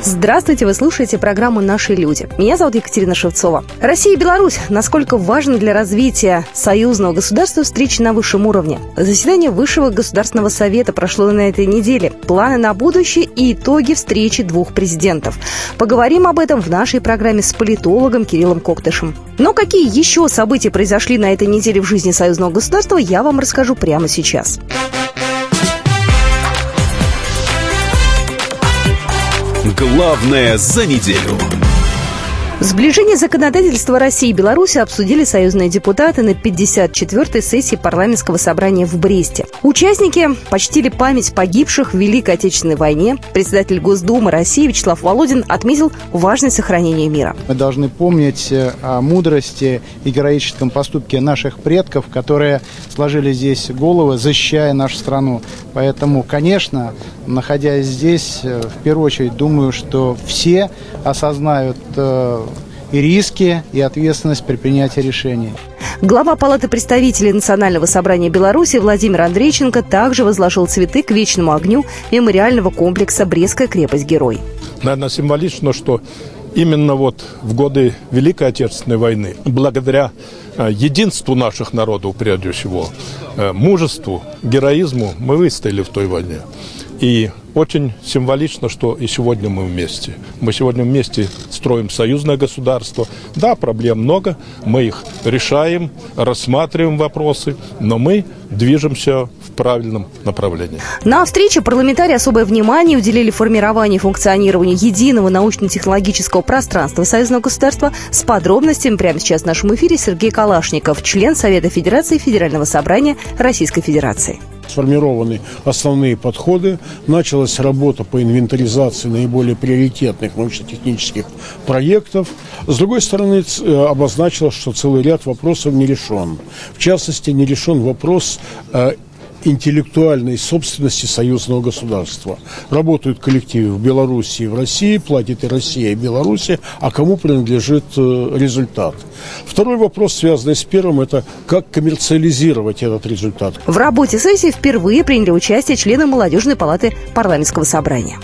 Здравствуйте, вы слушаете программу «Наши люди». Меня зовут Екатерина Шевцова. Россия и Беларусь. Насколько важно для развития союзного государства встречи на высшем уровне. Заседание Высшего государственного совета прошло на этой неделе. Планы на будущее и итоги встречи двух президентов. Поговорим об этом в нашей программе с политологом Кириллом Коктышем. Но какие еще события произошли на этой неделе в жизни союзного государства, я вам расскажу прямо сейчас. Главное за неделю. Сближение законодательства России и Беларуси обсудили союзные депутаты на 54-й сессии парламентского собрания в Бресте. Участники почтили память погибших в Великой Отечественной войне. Председатель Госдумы России Вячеслав Володин отметил важность сохранения мира. Мы должны помнить э, о мудрости и героическом поступке наших предков, которые сложили здесь головы, защищая нашу страну. Поэтому, конечно, находясь здесь, э, в первую очередь думаю, что все осознают э, и риски, и ответственность при принятии решений. Глава Палаты представителей Национального собрания Беларуси Владимир Андрейченко также возложил цветы к вечному огню мемориального комплекса «Брестская крепость-герой». Наверное, символично, что именно вот в годы Великой Отечественной войны, благодаря э, единству наших народов, прежде всего, э, мужеству, героизму, мы выстояли в той войне. И очень символично, что и сегодня мы вместе. Мы сегодня вместе строим союзное государство. Да, проблем много, мы их решаем, рассматриваем вопросы, но мы движемся в правильном направлении. На встрече парламентарии особое внимание уделили формированию и функционированию единого научно-технологического пространства союзного государства. С подробностями прямо сейчас в нашем эфире Сергей Калашников, член Совета Федерации Федерального собрания Российской Федерации сформированы основные подходы, началась работа по инвентаризации наиболее приоритетных научно-технических проектов. С другой стороны, э, обозначилось, что целый ряд вопросов не решен. В частности, не решен вопрос э, интеллектуальной собственности союзного государства. Работают коллективы в Беларуси и в России, платит и Россия, и Беларусь, а кому принадлежит э, результат. Второй вопрос, связанный с первым, это как коммерциализировать этот результат. В работе сессии впервые приняли участие члены молодежной палаты парламентского собрания.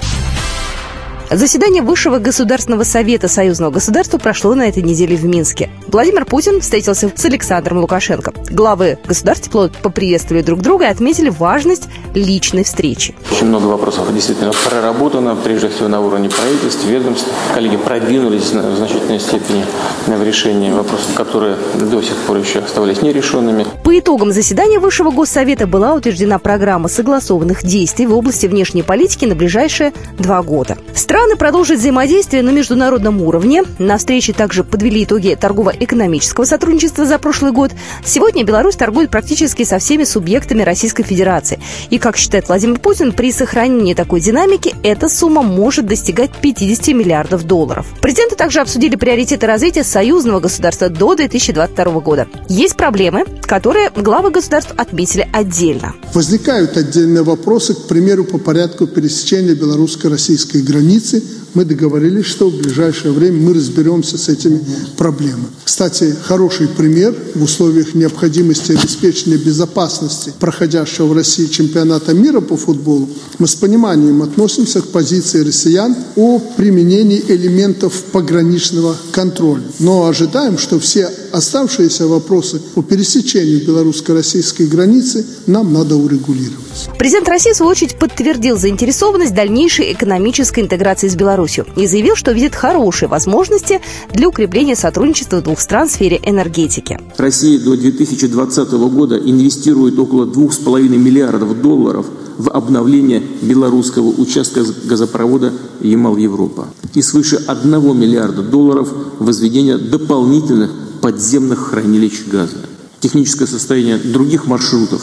Заседание Высшего государственного совета союзного государства прошло на этой неделе в Минске. Владимир Путин встретился с Александром Лукашенко. Главы государств тепло поприветствовали друг друга и отметили важность личной встречи. Очень много вопросов действительно проработано, прежде всего на уровне правительств, ведомств. Коллеги продвинулись в значительной степени в решении вопросов, которые до сих пор еще оставались нерешенными. По итогам заседания Высшего Госсовета была утверждена программа согласованных действий в области внешней политики на ближайшие два года. Страны продолжат взаимодействие на международном уровне. На встрече также подвели итоги торгово-экономического сотрудничества за прошлый год. Сегодня Беларусь торгует практически со всеми субъектами Российской Федерации. И, как считает Владимир Путин, при сохранении такой динамики эта сумма может достигать 50 миллиардов долларов. Президенты также обсудили приоритеты развития союзного государства до 2022 года. Есть проблемы, которые главы государств отметили отдельно. Возникают отдельные вопросы, к примеру, по порядку пересечения белорусско-российской границы границы, мы договорились, что в ближайшее время мы разберемся с этими проблемами. Кстати, хороший пример в условиях необходимости обеспечения безопасности проходящего в России чемпионата мира по футболу, мы с пониманием относимся к позиции россиян о применении элементов пограничного контроля. Но ожидаем, что все оставшиеся вопросы по пересечению белорусско-российской границы нам надо урегулировать. Президент России, в свою очередь, подтвердил заинтересованность дальнейшей экономической интеграции с Беларусью и заявил, что видит хорошие возможности для укрепления сотрудничества двух стран в сфере энергетики. Россия до 2020 года инвестирует около 2,5 миллиардов долларов в обновление белорусского участка газопровода Ямал-Европа и свыше 1 миллиарда долларов возведения дополнительных подземных хранилищ газа. Техническое состояние других маршрутов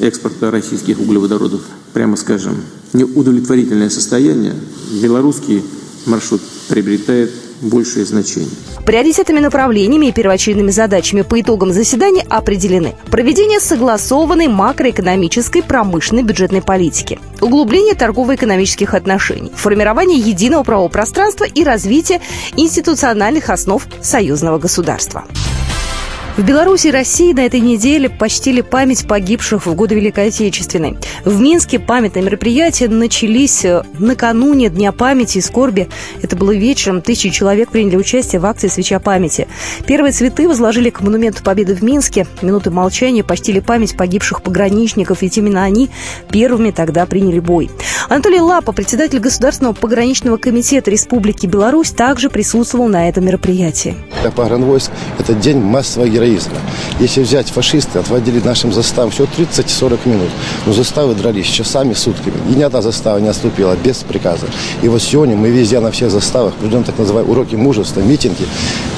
экспорта российских углеводородов, прямо скажем, неудовлетворительное состояние, белорусский маршрут приобретает большее значение. Приоритетными направлениями и первоочередными задачами по итогам заседания определены проведение согласованной макроэкономической, промышленной, бюджетной политики, углубление торгово-экономических отношений, формирование единого правового пространства и развитие институциональных основ союзного государства. В Беларуси и России на этой неделе почтили память погибших в годы Великой Отечественной. В Минске памятные мероприятия начались э, накануне Дня памяти и скорби. Это было вечером. Тысячи человек приняли участие в акции «Свеча памяти». Первые цветы возложили к Монументу Победы в Минске. Минуты молчания почтили память погибших пограничников, ведь именно они первыми тогда приняли бой. Анатолий Лапа, председатель Государственного пограничного комитета Республики Беларусь, также присутствовал на этом мероприятии. Погранвойск – это день массового героизма. Если взять фашисты, отводили нашим заставам всего 30-40 минут. Но заставы дрались часами, сутками. И ни одна застава не отступила без приказа. И вот сегодня мы везде на всех заставах проведем так называемые уроки мужества, митинги,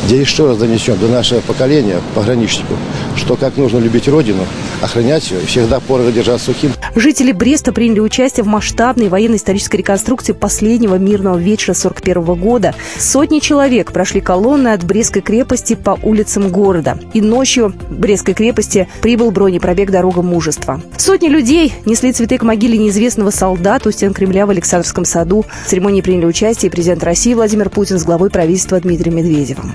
где еще раз донесем до нашего поколения, пограничников, что как нужно любить Родину, охранять ее и всегда порого держать сухим. Жители Бреста приняли участие в масштабной военно-исторической реконструкции последнего мирного вечера 41 года. Сотни человек прошли колонны от Брестской крепости по улицам города. И ночью Брестской крепости прибыл бронепробег «Дорога мужества». Сотни людей несли цветы к могиле неизвестного солдата у стен Кремля в Александровском саду. В церемонии приняли участие президент России Владимир Путин с главой правительства Дмитрием Медведевым.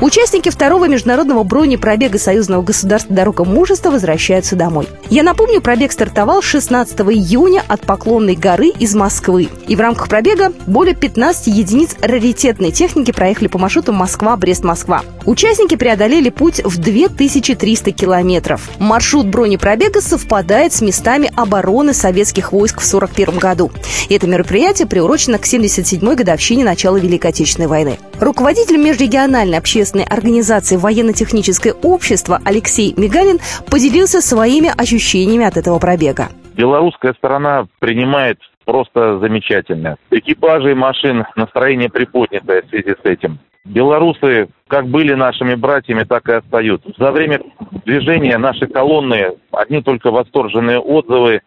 Участники второго международного бронепробега союзного государства «Дорога мужества» возвращаются домой. Я напомню, пробег стартовал 16 июня от Поклонной горы из Москвы. И в рамках пробега более 15 единиц раритетной техники проехали по маршруту Москва-Брест-Москва. Участники преодолели путь в 2300 километров. Маршрут бронепробега совпадает с местами обороны советских войск в 1941 году. И это мероприятие приурочено к 77-й годовщине начала Великой Отечественной войны. Руководитель межрегиональной общественной общественной организации «Военно-техническое общество» Алексей Мигалин поделился своими ощущениями от этого пробега. Белорусская сторона принимает просто замечательно. Экипажи машин, настроение приподнятое в связи с этим. Белорусы как были нашими братьями, так и остаются. За время движения наши колонны, одни только восторженные отзывы,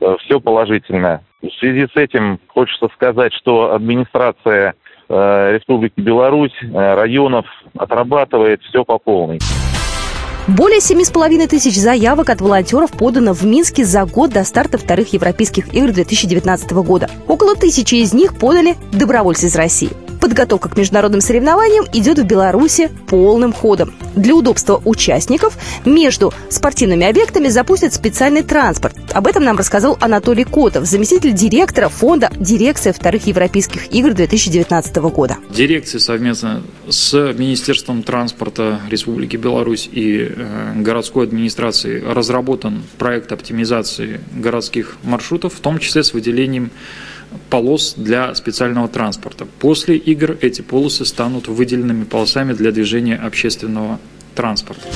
э, все положительно. В связи с этим хочется сказать, что администрация Республики Беларусь, э, районов отрабатывает все по полной. Более семи с половиной тысяч заявок от волонтеров подано в Минске за год до старта вторых Европейских игр 2019 года. Около тысячи из них подали добровольцы из России. Подготовка к международным соревнованиям идет в Беларуси полным ходом. Для удобства участников между спортивными объектами запустят специальный транспорт. Об этом нам рассказал Анатолий Котов, заместитель директора фонда «Дирекция вторых Европейских игр 2019 года». Дирекция совместно с Министерством транспорта Республики Беларусь и э, городской администрацией разработан проект оптимизации городских маршрутов, в том числе с выделением полос для специального транспорта. После игр эти полосы станут выделенными полосами для движения общественного транспорта.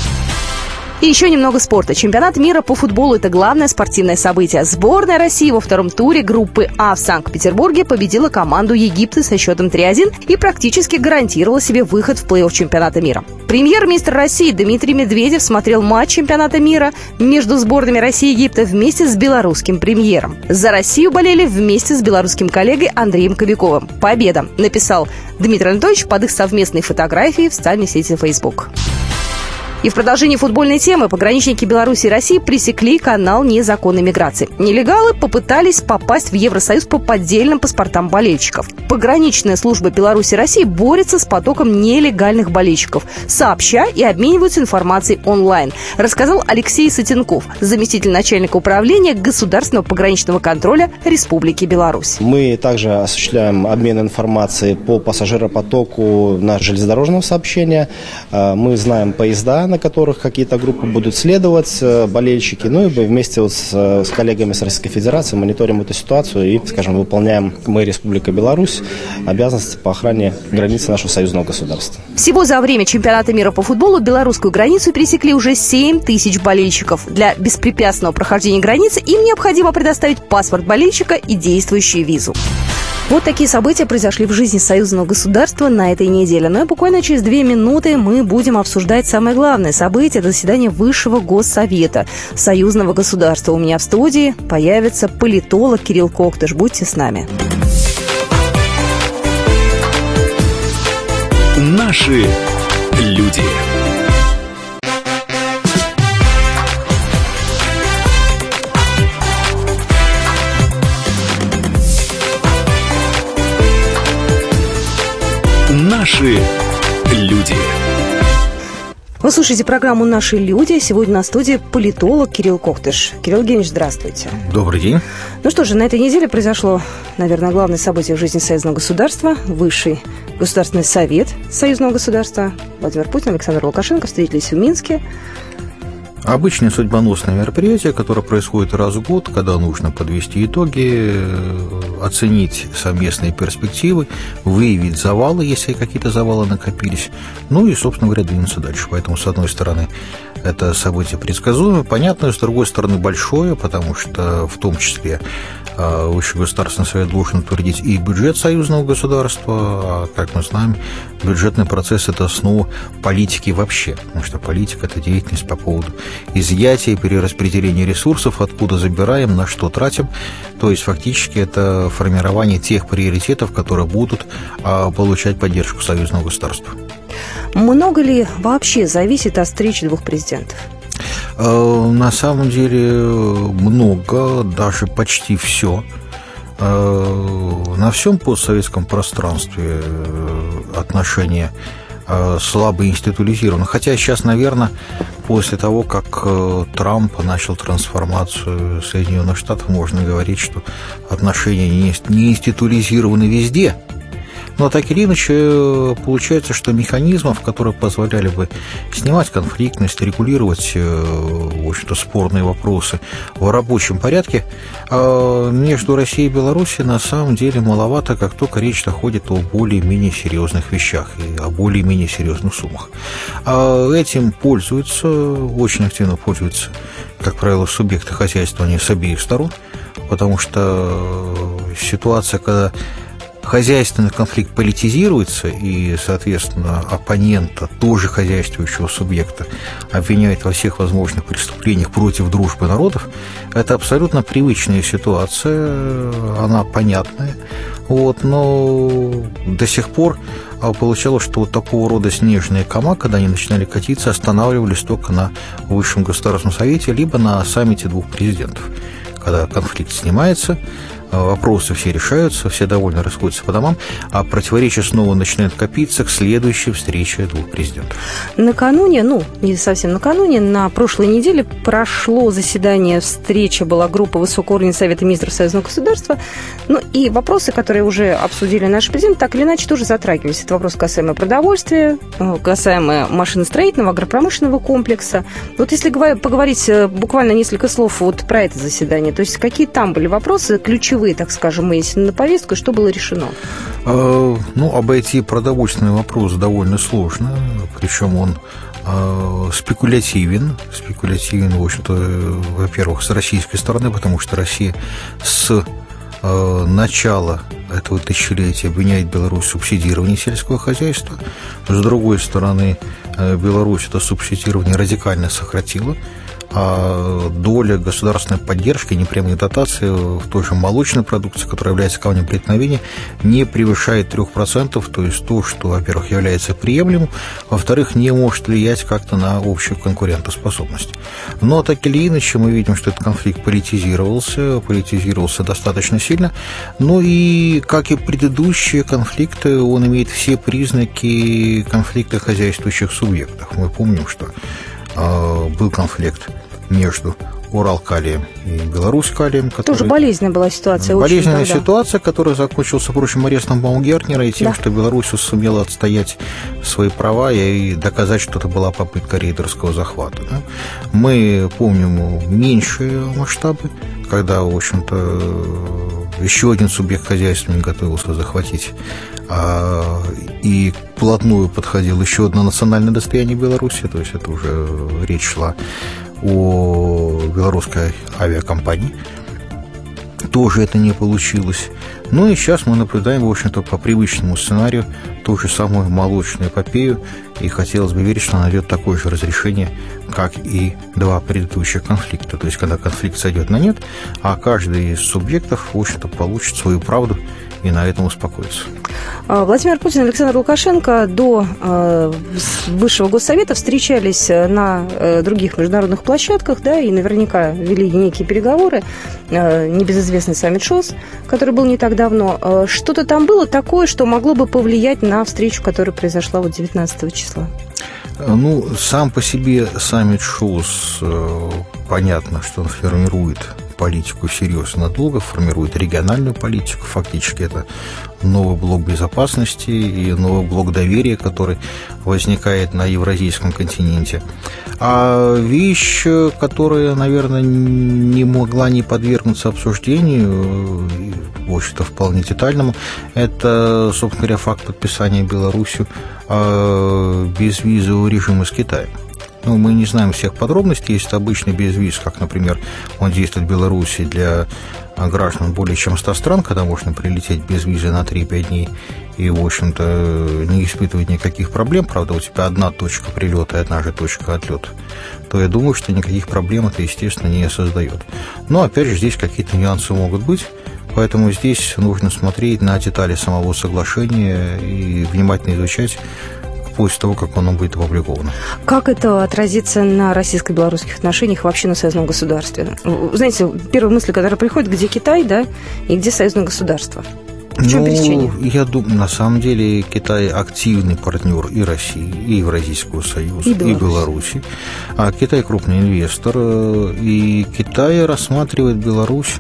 И еще немного спорта. Чемпионат мира по футболу – это главное спортивное событие. Сборная России во втором туре группы А в Санкт-Петербурге победила команду Египта со счетом 3-1 и практически гарантировала себе выход в плей-офф чемпионата мира. Премьер-министр России Дмитрий Медведев смотрел матч чемпионата мира между сборными России и Египта вместе с белорусским премьером. За Россию болели вместе с белорусским коллегой Андреем Кобяковым. Победа, написал Дмитрий Анатольевич под их совместной фотографией в социальной сети Facebook. И в продолжении футбольной темы пограничники Беларуси и России пресекли канал незаконной миграции. Нелегалы попытались попасть в Евросоюз по поддельным паспортам болельщиков. Пограничная служба Беларуси и России борется с потоком нелегальных болельщиков, сообща и обмениваются информацией онлайн, рассказал Алексей Сатенков, заместитель начальника управления государственного пограничного контроля Республики Беларусь. Мы также осуществляем обмен информацией по пассажиропотоку на железнодорожном сообщении. Э, мы знаем поезда, на которых какие-то группы будут следовать, э, болельщики. Ну и вместе вот с, э, с коллегами с Российской Федерации мониторим эту ситуацию и, скажем, выполняем мы, Республика Беларусь, обязанности по охране границы нашего союзного государства. Всего за время чемпионата мира по футболу белорусскую границу пересекли уже 7 тысяч болельщиков. Для беспрепятственного прохождения границы им необходимо предоставить паспорт болельщика и действующую визу. Вот такие события произошли в жизни союзного государства на этой неделе. Ну и буквально через две минуты мы будем обсуждать самое главное событие заседания Высшего Госсовета союзного государства. У меня в студии появится политолог Кирилл Коктыш. Будьте с нами. Наши люди. Наши люди. Вы слушаете программу «Наши люди». Сегодня на студии политолог Кирилл Коктыш. Кирилл Евгеньевич, здравствуйте. Добрый день. Ну что же, на этой неделе произошло, наверное, главное событие в жизни союзного государства. Высший Государственный совет союзного государства. Владимир Путин, Александр Лукашенко встретились в Минске. Обычное судьбоносное мероприятие, которое происходит раз в год, когда нужно подвести итоги, э, оценить совместные перспективы, выявить завалы, если какие-то завалы накопились, ну и, собственно говоря, двинуться дальше. Поэтому, с одной стороны, это событие предсказуемое, понятное, с другой стороны, большое, потому что в том числе а, Высший государственный совет должен утвердить и бюджет союзного государства, а, как мы знаем, бюджетный процесс – это основа политики вообще, потому что политика – это деятельность по поводу изъятия, перераспределения ресурсов, откуда забираем, на что тратим, то есть фактически это формирование тех приоритетов, которые будут а, получать поддержку союзного государства. Много ли вообще зависит от встречи двух президентов? Э, на самом деле много, даже почти все. Э, на всем постсоветском пространстве э, отношения слабо институализированы. Хотя сейчас, наверное, после того, как Трамп начал трансформацию Соединенных Штатов, можно говорить, что отношения не институализированы везде – но так или иначе, получается, что механизмов, которые позволяли бы снимать конфликтность, регулировать, э, в общем-то, спорные вопросы в рабочем порядке, а между Россией и Беларусью на самом деле маловато, как только речь доходит о более-менее серьезных вещах и о более-менее серьезных суммах. А этим пользуются, очень активно пользуются, как правило, субъекты хозяйствования с обеих сторон, потому что ситуация, когда хозяйственный конфликт политизируется, и, соответственно, оппонента, тоже хозяйствующего субъекта, обвиняет во всех возможных преступлениях против дружбы народов, это абсолютно привычная ситуация, она понятная, вот, но до сих пор а, получалось, что вот такого рода снежные кома, когда они начинали катиться, останавливались только на Высшем Государственном Совете, либо на саммите двух президентов. Когда конфликт снимается, вопросы все решаются, все довольно расходятся по домам, а противоречия снова начинают копиться к следующей встрече двух президентов. Накануне, ну, не совсем накануне, на прошлой неделе прошло заседание, встреча была группа высокого уровня Совета министров Союзного государства, ну и вопросы, которые уже обсудили наши президенты, так или иначе тоже затрагивались. Это вопрос касаемо продовольствия, э, касаемо машиностроительного, агропромышленного комплекса. Вот если поговорить э, буквально несколько слов вот про это заседание, то есть какие там были вопросы ключевые, ключевые, так скажем, вынесены на повестку, и что было решено? А, ну, обойти продовольственный вопрос довольно сложно, причем он а, спекулятивен. Спекулятивен, в общем-то, во-первых, с российской стороны, потому что Россия с а, начала этого тысячелетия обвиняет Беларусь в субсидировании сельского хозяйства. С другой стороны, Беларусь это субсидирование радикально сократила а доля государственной поддержки, непрямых дотаций в той же молочной продукции, которая является камнем преткновения, не превышает 3%, то есть то, что, во-первых, является приемлемым, во-вторых, не может влиять как-то на общую конкурентоспособность. Но так или иначе мы видим, что этот конфликт политизировался, политизировался достаточно сильно, ну и, как и предыдущие конфликты, он имеет все признаки конфликта хозяйствующих субъектов. Мы помним, что э, был конфликт между Уралкалием и Беларусь-калием. Который... Тоже болезненная была ситуация. Болезненная очень, ситуация, которая закончилась, впрочем, арестом Баумгернера и тем, да. что Беларусь сумела отстоять свои права и доказать, что это была попытка рейдерского захвата. Да? Мы помним меньшие масштабы, когда, в общем-то, еще один субъект хозяйства не готовился захватить а, и плотную подходил еще одно национальное достояние Беларуси, то есть это уже речь шла о белорусской авиакомпании. Тоже это не получилось. Ну и сейчас мы наблюдаем, в общем-то, по привычному сценарию ту же самую молочную эпопею, и хотелось бы верить, что она найдет такое же разрешение, как и два предыдущих конфликта. То есть, когда конфликт сойдет на нет, а каждый из субъектов, в общем-то, получит свою правду и на этом успокоиться. А, Владимир Путин и Александр Лукашенко до э, Высшего Госсовета встречались э, на э, других международных площадках, да, и наверняка вели некие переговоры, небезызвестный саммит ШОС, который был не так давно. Что-то там было такое, что могло бы повлиять на встречу, которая произошла вот 19 числа? Ну, сам по себе саммит ШОС, э, понятно, что он формирует политику серьезно надолго, формирует региональную политику. Фактически это новый блок безопасности и новый блок доверия, который возникает на евразийском континенте. А вещь, которая, наверное, не могла не подвергнуться обсуждению, в общем-то, вполне детальному, это, собственно говоря, факт подписания Беларусью а, безвизового режима с Китаем. Ну, мы не знаем всех подробностей. Есть обычный безвиз, как, например, он действует в Беларуси для а, граждан более чем 100 стран, когда можно прилететь без визы на 3-5 дней и, в общем-то, не испытывать никаких проблем. Правда, у тебя одна точка прилета и одна же точка отлета. То я думаю, что никаких проблем это, естественно, не создает. Но, опять же, здесь какие-то нюансы могут быть. Поэтому здесь нужно смотреть на детали самого соглашения и внимательно изучать после того, как оно будет опубликовано. Как это отразится на российско-белорусских отношениях вообще на союзном государстве? Знаете, первая мысль, которая приходит, где Китай, да, и где союзное государство? В чем ну, пересечение? Я думаю, на самом деле Китай активный партнер и России, и Евразийского союза, и, Беларусь. и Беларуси. А Китай крупный инвестор, э, и Китай рассматривает Беларусь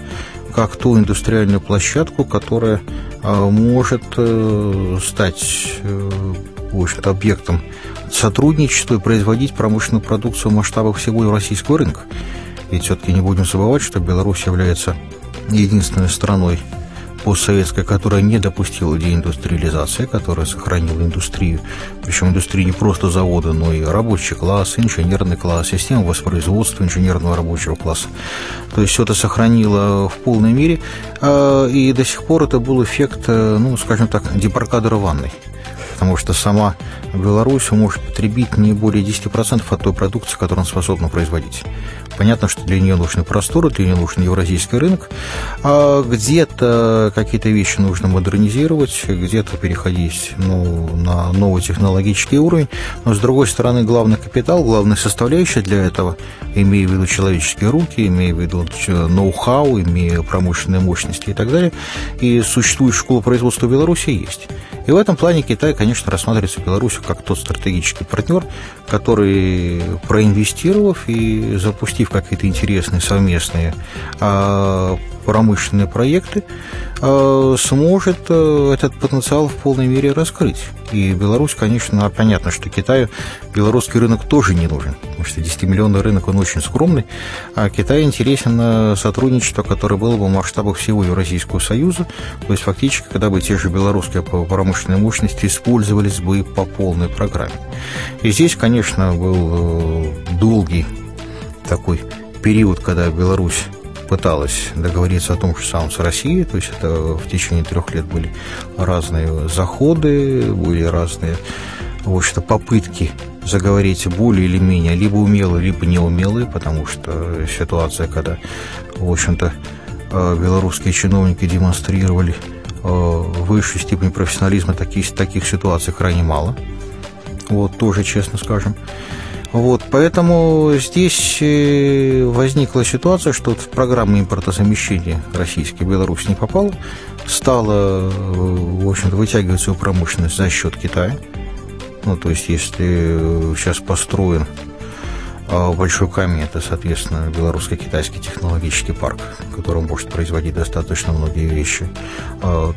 как ту индустриальную площадку, которая э, может э, стать общем-то, объектом сотрудничества и производить промышленную продукцию в масштабах всего российского рынка. Ведь все-таки не будем забывать, что Беларусь является единственной страной постсоветская, которая не допустила деиндустриализации, которая сохранила индустрию, причем индустрию не просто завода, но и рабочий класс, инженерный класс, систему воспроизводства инженерного рабочего класса. То есть все это сохранило в полной мере, а, и до сих пор это был эффект, э, ну, скажем так, дебаркадера ванной потому что сама Беларусь может потребить не более 10% от той продукции, которую она способна производить. Понятно, что для нее нужны просторы, для нее нужен евразийский рынок, а где-то какие-то вещи нужно модернизировать, где-то переходить ну, на новый технологический уровень, но, с другой стороны, главный капитал, главная составляющая для этого, имея в виду человеческие руки, имея в виду ноу-хау, имея промышленные мощности и так далее, и существует школа производства в Беларуси есть. И в этом плане Китай, конечно, рассматривается Беларусью как тот стратегический партнер, который, проинвестировав и запустив какие-то интересные совместные а, промышленные проекты, а, сможет э, этот потенциал в полной мере раскрыть. И Беларусь, конечно, понятно, что Китаю белорусский рынок тоже не нужен, потому что 10-миллионный рынок, он очень скромный, а Китаю интересен сотрудничество, которое было бы в масштабах всего Евразийского Союза, то есть фактически, когда бы те же белорусские промышленные мощности использовались бы по полной программе. И здесь, конечно, был э, долгий такой период, когда Беларусь пыталась договориться о том же самом с Россией, то есть это в течение трех лет были разные заходы, были разные, в общем-то, попытки заговорить более или менее либо умелые, либо неумелые, потому что ситуация, когда, в общем-то, э, белорусские чиновники демонстрировали э, высшую степень профессионализма, таких, таких ситуаций крайне мало. Вот, тоже честно скажем. Вот, поэтому здесь э, возникла ситуация, что в программу импортозамещения российский Беларусь не попал, стала, э, в общем-то, вытягивать свою промышленность за счет Китая. Ну, то есть, если сейчас построен а, большой камень, это, соответственно, белорусско-китайский технологический парк, который может производить достаточно многие вещи, а,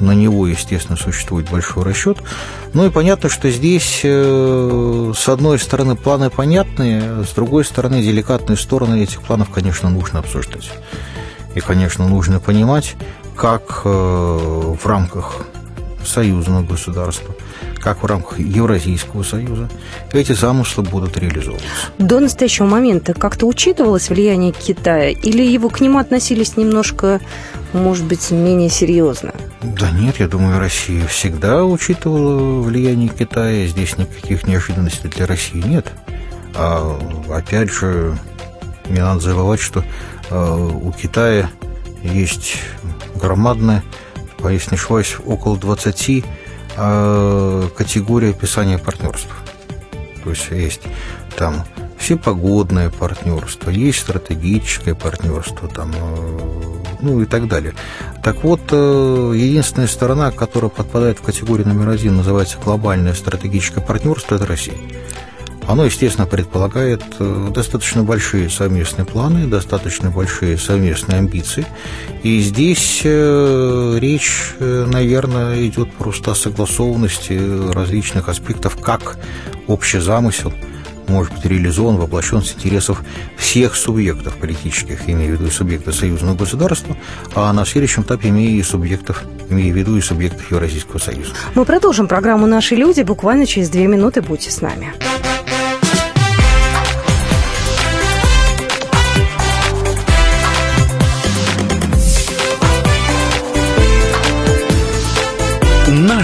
на него, естественно, существует большой расчет. Ну и понятно, что здесь, э, с одной стороны, планы понятные, с другой стороны, деликатные стороны этих планов, конечно, нужно обсуждать. И, конечно, нужно понимать, как э, в рамках союзного государства, как в рамках Евразийского союза, эти замыслы будут реализовываться. До настоящего момента как-то учитывалось влияние Китая или его к нему относились немножко, может быть, менее серьезно? Да нет, я думаю, Россия всегда учитывала влияние Китая. Здесь никаких неожиданностей для России нет. А опять же, не надо забывать, что э, у Китая есть громадная, если не ошибаюсь, около 20 э, категорий описания партнерств. То есть есть там все погодное партнерство, есть стратегическое партнерство, там э, ну и так далее. Так вот, э, единственная сторона, которая подпадает в категорию номер один, называется глобальное стратегическое партнерство, это Россия. Оно, естественно, предполагает э, достаточно большие совместные планы, достаточно большие совместные амбиции. И здесь э, речь, э, наверное, идет просто о согласованности различных аспектов, как общий замысел может быть реализован, воплощен с интересов всех субъектов политических, имея в виду и субъекты союзного государства, а на следующем этапе имея и субъектов, имея в виду и субъектов Евразийского союза. Мы продолжим программу «Наши люди» буквально через две минуты. Будьте с нами.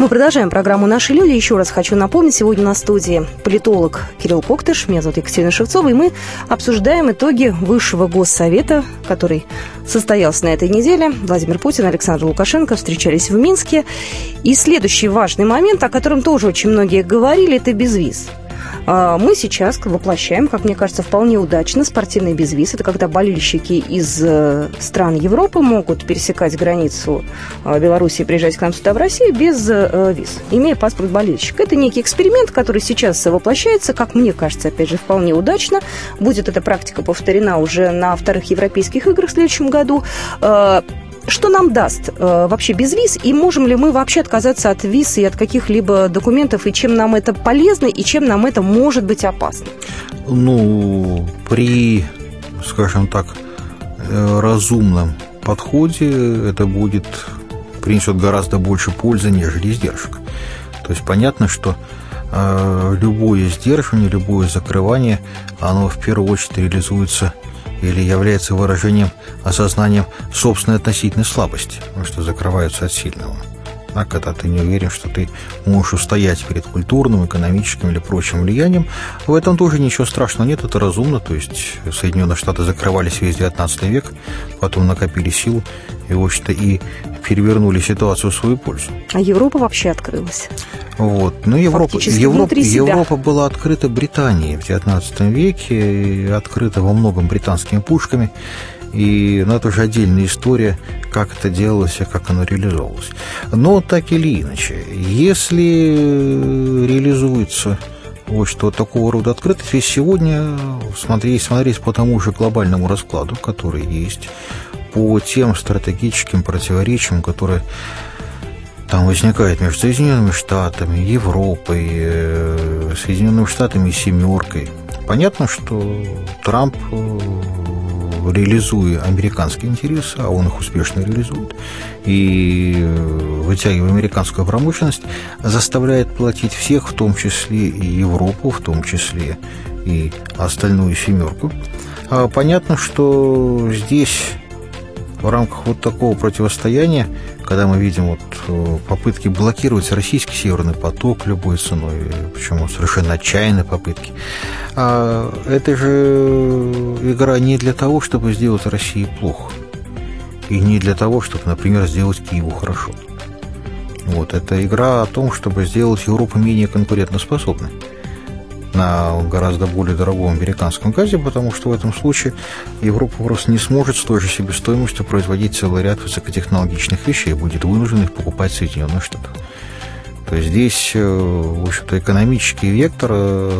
Мы продолжаем программу «Наши люди». Еще раз хочу напомнить, сегодня на студии политолог Кирилл Коктыш, меня зовут Екатерина Шевцова, и мы обсуждаем итоги Высшего Госсовета, который состоялся на этой неделе. Владимир Путин и Александр Лукашенко встречались в Минске. И следующий важный момент, о котором тоже очень многие говорили, это безвиз. А, мы сейчас воплощаем, как мне кажется, вполне удачно спортивный безвиз. Это когда болельщики из э, стран Европы могут пересекать границу э, Беларуси и приезжать к нам сюда в Россию без э, виз, имея паспорт болельщика. Это некий эксперимент, который сейчас воплощается, как мне кажется, опять же, вполне удачно. Будет эта практика повторена уже на вторых европейских играх в следующем году. Что нам даст э, вообще без виз? И можем ли мы вообще отказаться от виз и от каких-либо документов? И чем нам это полезно, и чем нам это может быть опасно? Ну, при, скажем так, э, разумном подходе это будет принесет гораздо больше пользы, нежели издержек. То есть понятно, что э, любое сдерживание, любое закрывание, оно в первую очередь реализуется или является выражением осознанием собственной относительной слабости, что закрываются от сильного. А когда ты не уверен, что ты можешь устоять перед культурным, экономическим или прочим влиянием, в этом тоже ничего страшного нет, это разумно. То есть Соединенные Штаты закрывались весь 19 век, потом накопили силу и, в общем-то, и перевернули ситуацию в свою пользу. А Европа вообще открылась? Вот. Ну, Европа, Европа, Европа была открыта Британией в XIX веке, открыта во многом британскими пушками. И ну, это уже отдельная история, как это делалось и как оно реализовывалось. Но так или иначе, если реализуется вот что такого рода открытость, ведь сегодня смотреть, смотреть по тому же глобальному раскладу, который есть, по тем стратегическим противоречиям, которые там возникают между Соединенными Штатами, Европой, э, Соединенными Штатами и семеркой. Понятно, что Трамп, э, реализуя американские интересы, а он их успешно реализует, и э, вытягивая американскую промышленность, заставляет платить всех, в том числе и Европу, в том числе и остальную семерку. А понятно, что здесь в рамках вот такого противостояния, когда мы видим вот э, попытки блокировать российский Северный поток любой ценой, причем совершенно отчаянные попытки, а это же игра не для того, чтобы сделать России плохо, и не для того, чтобы, например, сделать Киеву хорошо. Вот, это игра о том, чтобы сделать Европу менее конкурентоспособной на гораздо более дорогом американском газе, потому что в этом случае Европа просто не сможет с той же себестоимостью производить целый ряд высокотехнологичных вещей, будет вынуждена их покупать в Соединенных Штатах. То есть здесь, э, в общем-то, экономический вектор э,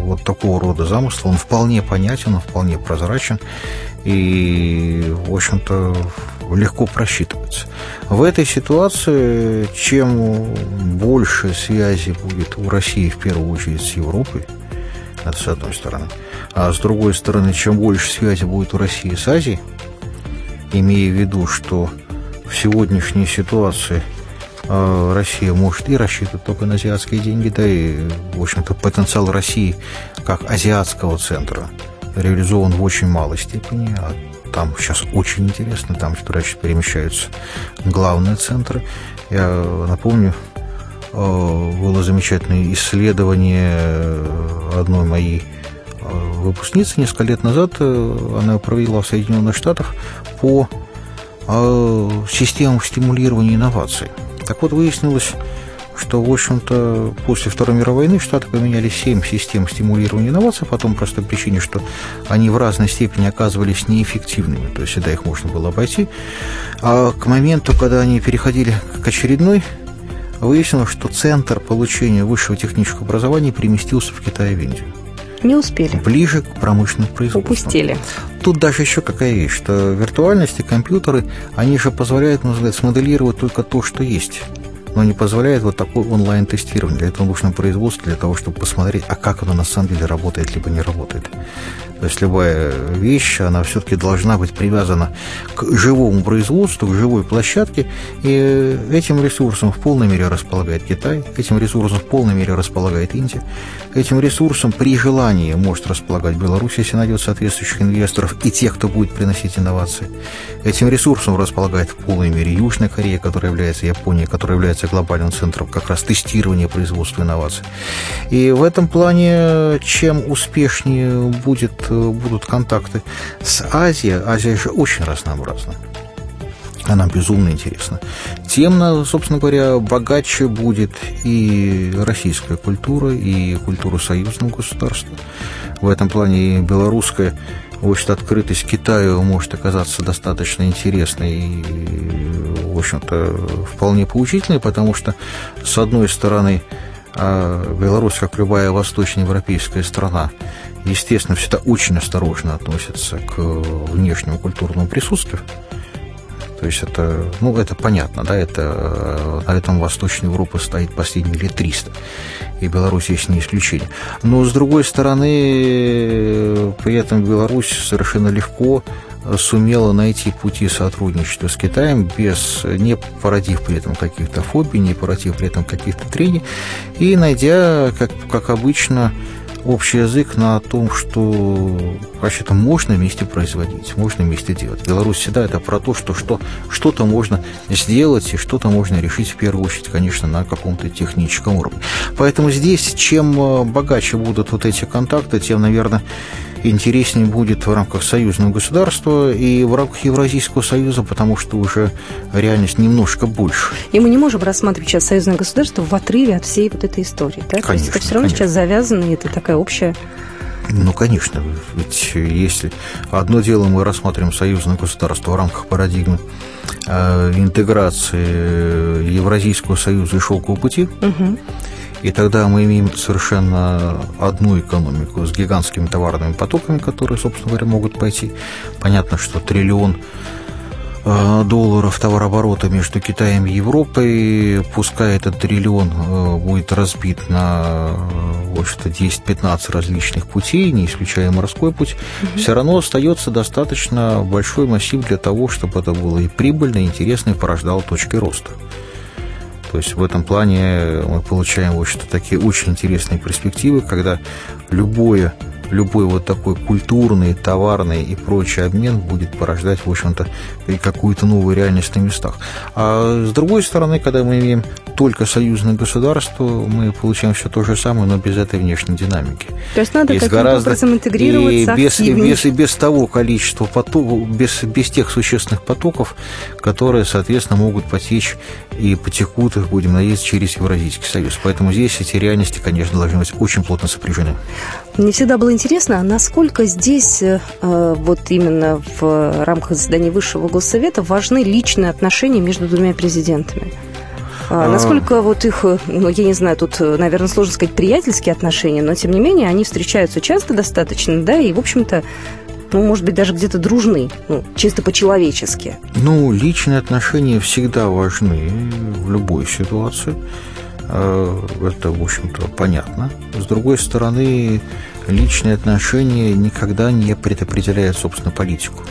вот такого рода замысла, он вполне понятен, он вполне прозрачен и, в общем-то, легко просчитывается. В этой ситуации, чем больше связи будет у России, в первую очередь, с Европой, это с одной стороны. А с другой стороны, чем больше связи будет у России с Азией, имея в виду, что в сегодняшней ситуации Россия может и рассчитывать только на азиатские деньги, да и, в общем-то, потенциал России как азиатского центра реализован в очень малой степени, а там сейчас очень интересно, там туда перемещаются главные центры. Я напомню, Э, было замечательное исследование одной моей э, выпускница несколько лет назад, она провела в Соединенных Штатах по системам стимулирования инноваций. Так вот, выяснилось, что, в общем-то, после Второй мировой войны Штаты поменяли семь систем стимулирования инноваций по той простой причине, что они в разной степени оказывались неэффективными, то есть всегда их можно было обойти. А к моменту, когда они переходили к очередной, выяснилось, что центр получения высшего технического образования переместился в Китай и в Индию. Не успели. Ближе к промышленному производству. Упустили. Тут даже еще какая вещь, что виртуальность и компьютеры, они же позволяют, можно сказать, смоделировать только то, что есть но не позволяет вот такой онлайн-тестирование. Для этого нужно производство, для того, чтобы посмотреть, а как оно на самом деле работает, либо не работает. То есть любая вещь, она все-таки должна быть привязана к живому производству, к живой площадке, и этим ресурсом в полной мере располагает Китай, этим ресурсом в полной мере располагает Индия, этим ресурсом при желании может располагать Беларусь, если найдет соответствующих инвесторов и тех, кто будет приносить инновации. Этим ресурсом располагает в полной мере Южная Корея, которая является Японией, которая является глобальным центром как раз тестирования производства инноваций. И в этом плане, чем успешнее будет будут контакты с Азией. Азия же очень разнообразна. Она безумно интересна. Тем, собственно говоря, богаче будет и российская культура, и культура союзного государства. В этом плане и белорусская в общем открытость Китаю может оказаться достаточно интересной и, в общем-то, вполне поучительной, потому что, с одной стороны, а Беларусь, как любая восточноевропейская страна, естественно, всегда очень осторожно относится к внешнему культурному присутствию. То есть это, ну, это понятно, да, это на этом Восточная Европа стоит последние лет 300, и Беларусь здесь не исключение. Но, с другой стороны, при этом Беларусь совершенно легко сумела найти пути сотрудничества с Китаем, без, не породив при этом каких-то фобий, не породив при этом каких-то трений, и найдя, как, как обычно, общий язык на том, что вообще-то можно вместе производить, можно вместе делать. Беларусь всегда это про то, что, что что-то можно сделать и что-то можно решить в первую очередь, конечно, на каком-то техническом уровне. Поэтому здесь, чем э, богаче будут вот эти контакты, тем, наверное, интереснее будет в рамках союзного государства и в рамках Евразийского союза, потому что уже реальность немножко больше. И мы не можем рассматривать сейчас союзное государство в отрыве от всей вот этой истории, да? Конечно, То есть это все равно конечно. сейчас завязано, и это такая общая ну, конечно, ведь если одно дело мы рассматриваем союзное государство в рамках парадигмы э, интеграции Евразийского союза и шелкового пути, Угу. И тогда мы имеем совершенно одну экономику с гигантскими товарными потоками, которые, собственно говоря, могут пойти. Понятно, что триллион э, долларов товарооборота между Китаем и Европой, пускай этот триллион э, будет разбит на э, в общем-то, 10-15 различных путей, не исключая морской путь, все равно остается достаточно большой массив для того, чтобы это было и прибыльно, и интересно, и порождало точки роста. То есть в этом плане мы получаем, в общем-то, такие очень интересные перспективы, когда любое любой вот такой культурный, товарный и прочий обмен будет порождать, в общем-то, какую-то новую реальность на местах. А с другой стороны, когда мы имеем только союзное государство, мы получаем все то же самое, но без этой внешней динамики. То есть надо каким-то гораздо- образом интегрироваться и без, и без, и без того количества потоков, без, без тех существенных потоков, которые, соответственно, могут потечь и потекут, их будем надеяться, через Евразийский союз. Поэтому здесь эти реальности, конечно, должны быть очень плотно сопряжены. Мне всегда было интересно, а насколько здесь, э, вот именно в рамках заседания Высшего Госсовета, важны личные отношения между двумя президентами? А, А. Насколько вот их, ну, я не знаю, тут, наверное, сложно сказать приятельские отношения, но, тем не менее, они встречаются часто достаточно, да, и, в общем-то, ну, может быть, даже где-то дружны, ну, чисто по-человечески. Ну, личные отношения всегда важны в любой ситуации. Э, Это, в общем-то, понятно. С другой стороны, личные отношения никогда не предопределяют, собственно, политику.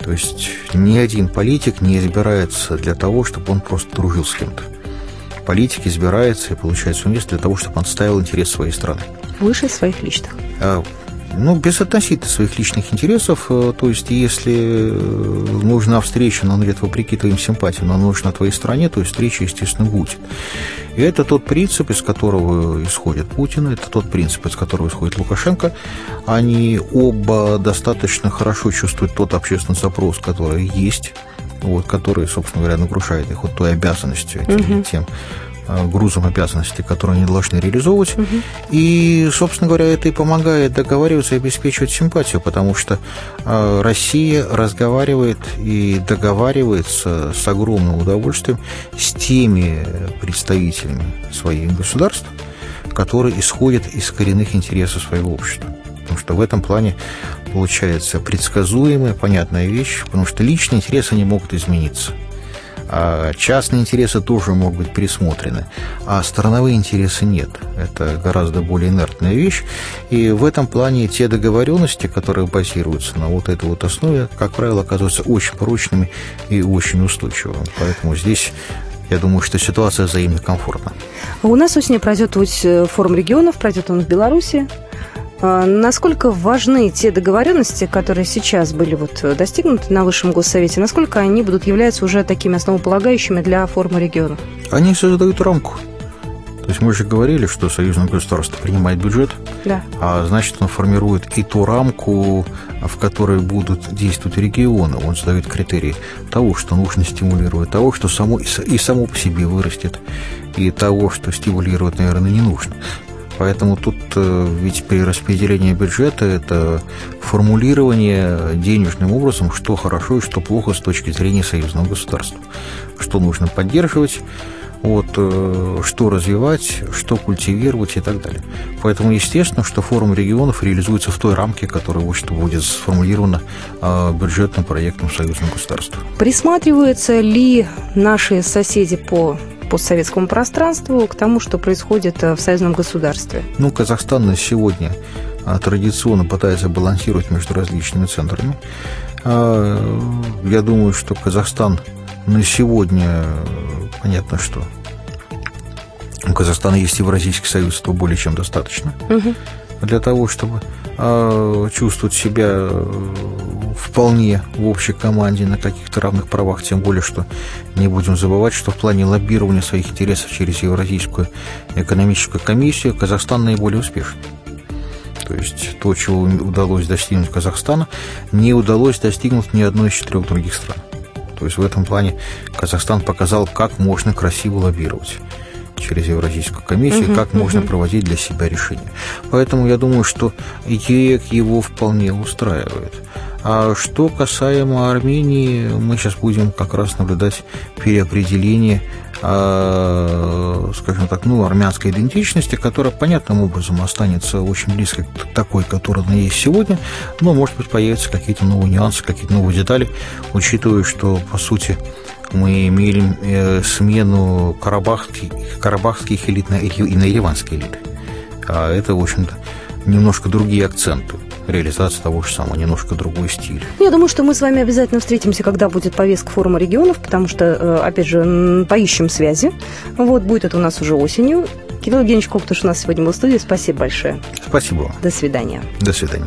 То есть ни один политик не избирается для того, чтобы он просто дружил с кем-то. Политик избирается и получает свое место для того, чтобы он ставил интерес своей страны. Выше своих личных. Ну, безотносительно своих личных интересов, э, то есть если э, нужна встреча, но она идет вопреки твоим симпатиям, но она нужна твоей стране, то есть встреча, естественно, будет. И это тот принцип, из которого исходит Путин, это тот принцип, из которого исходит Лукашенко. Они оба достаточно хорошо чувствуют тот общественный запрос, который есть, вот, который, собственно говоря, нагружает их вот той обязанностью, тем, угу. тем грузом обязанностей, которые они должны реализовывать. Угу. И, собственно говоря, это и помогает договариваться и обеспечивать симпатию, потому что э, Россия разговаривает и договаривается с огромным удовольствием с теми представителями своих государств, которые исходят из коренных интересов своего общества. Потому что в этом плане получается предсказуемая, понятная вещь, потому что личные интересы не могут измениться – частные интересы тоже могут быть пересмотрены, а стороновые интересы нет. Это гораздо более инертная вещь. И в этом плане те договоренности, которые базируются на вот этой вот основе, как правило, оказываются очень прочными и очень устойчивыми. Поэтому здесь я думаю, что ситуация взаимно комфортна. У нас осенью пройдет э, форум регионов, пройдет он в Беларуси. А, насколько важны те договоренности, которые сейчас были вот достигнуты на Высшем Госсовете, насколько они будут являться уже такими основополагающими для формы региона? Они создают рамку. То есть мы же говорили, что союзное государство принимает бюджет, да. а значит, он формирует и ту рамку, в которой будут действовать регионы. Он задает критерии того, что нужно стимулировать, того, что само, и само по себе вырастет, и того, что стимулировать, наверное, не нужно. Поэтому тут э, ведь при распределении бюджета это формулирование денежным образом, что хорошо и что плохо с точки зрения союзного государства. Что нужно поддерживать, вот, э, что развивать, что культивировать и так далее. Поэтому естественно, что форум регионов реализуется в той рамке, которая вот, что будет сформулирована э, бюджетным проектом союзного государства. Присматриваются ли наши соседи по постсоветскому пространству к тому, что происходит э, в союзном государстве? Ну, Казахстан на сегодня а, традиционно пытается балансировать между различными центрами. А, я думаю, что Казахстан на сегодня, понятно, что у Казахстана есть Евразийский союз, этого более чем достаточно. Угу. Для того, чтобы а, чувствовать себя вполне в общей команде на каких-то равных правах, тем более, что не будем забывать, что в плане лоббирования своих интересов через Евразийскую экономическую комиссию Казахстан наиболее успешен. То есть то, чего удалось достигнуть Казахстана, не удалось достигнуть ни одной из четырех других стран. То есть в этом плане Казахстан показал, как можно красиво лоббировать через Евразийскую комиссию, угу, как угу. можно проводить для себя решения. Поэтому я думаю, что ЕЭК его вполне устраивает. А что касаемо Армении, мы сейчас будем как раз наблюдать переопределение а, скажем так, ну, армянской идентичности, которая понятным образом останется очень близко к такой, которая она есть сегодня, но, может быть, появятся какие-то новые нюансы, какие-то новые детали, учитывая, что, по сути, мы имели э, смену карабахских, карабахских элит на, и на ереванские элиты. А это, в общем-то, немножко другие акценты реализация того же самого, немножко другой стиль. Я думаю, что мы с вами обязательно встретимся, когда будет повестка форума регионов, потому что, э, опять же, поищем связи. Вот, будет это у нас уже осенью. Кирилл Евгеньевич Коктуш у нас сегодня был в студии. Спасибо большое. Спасибо. До свидания. До свидания.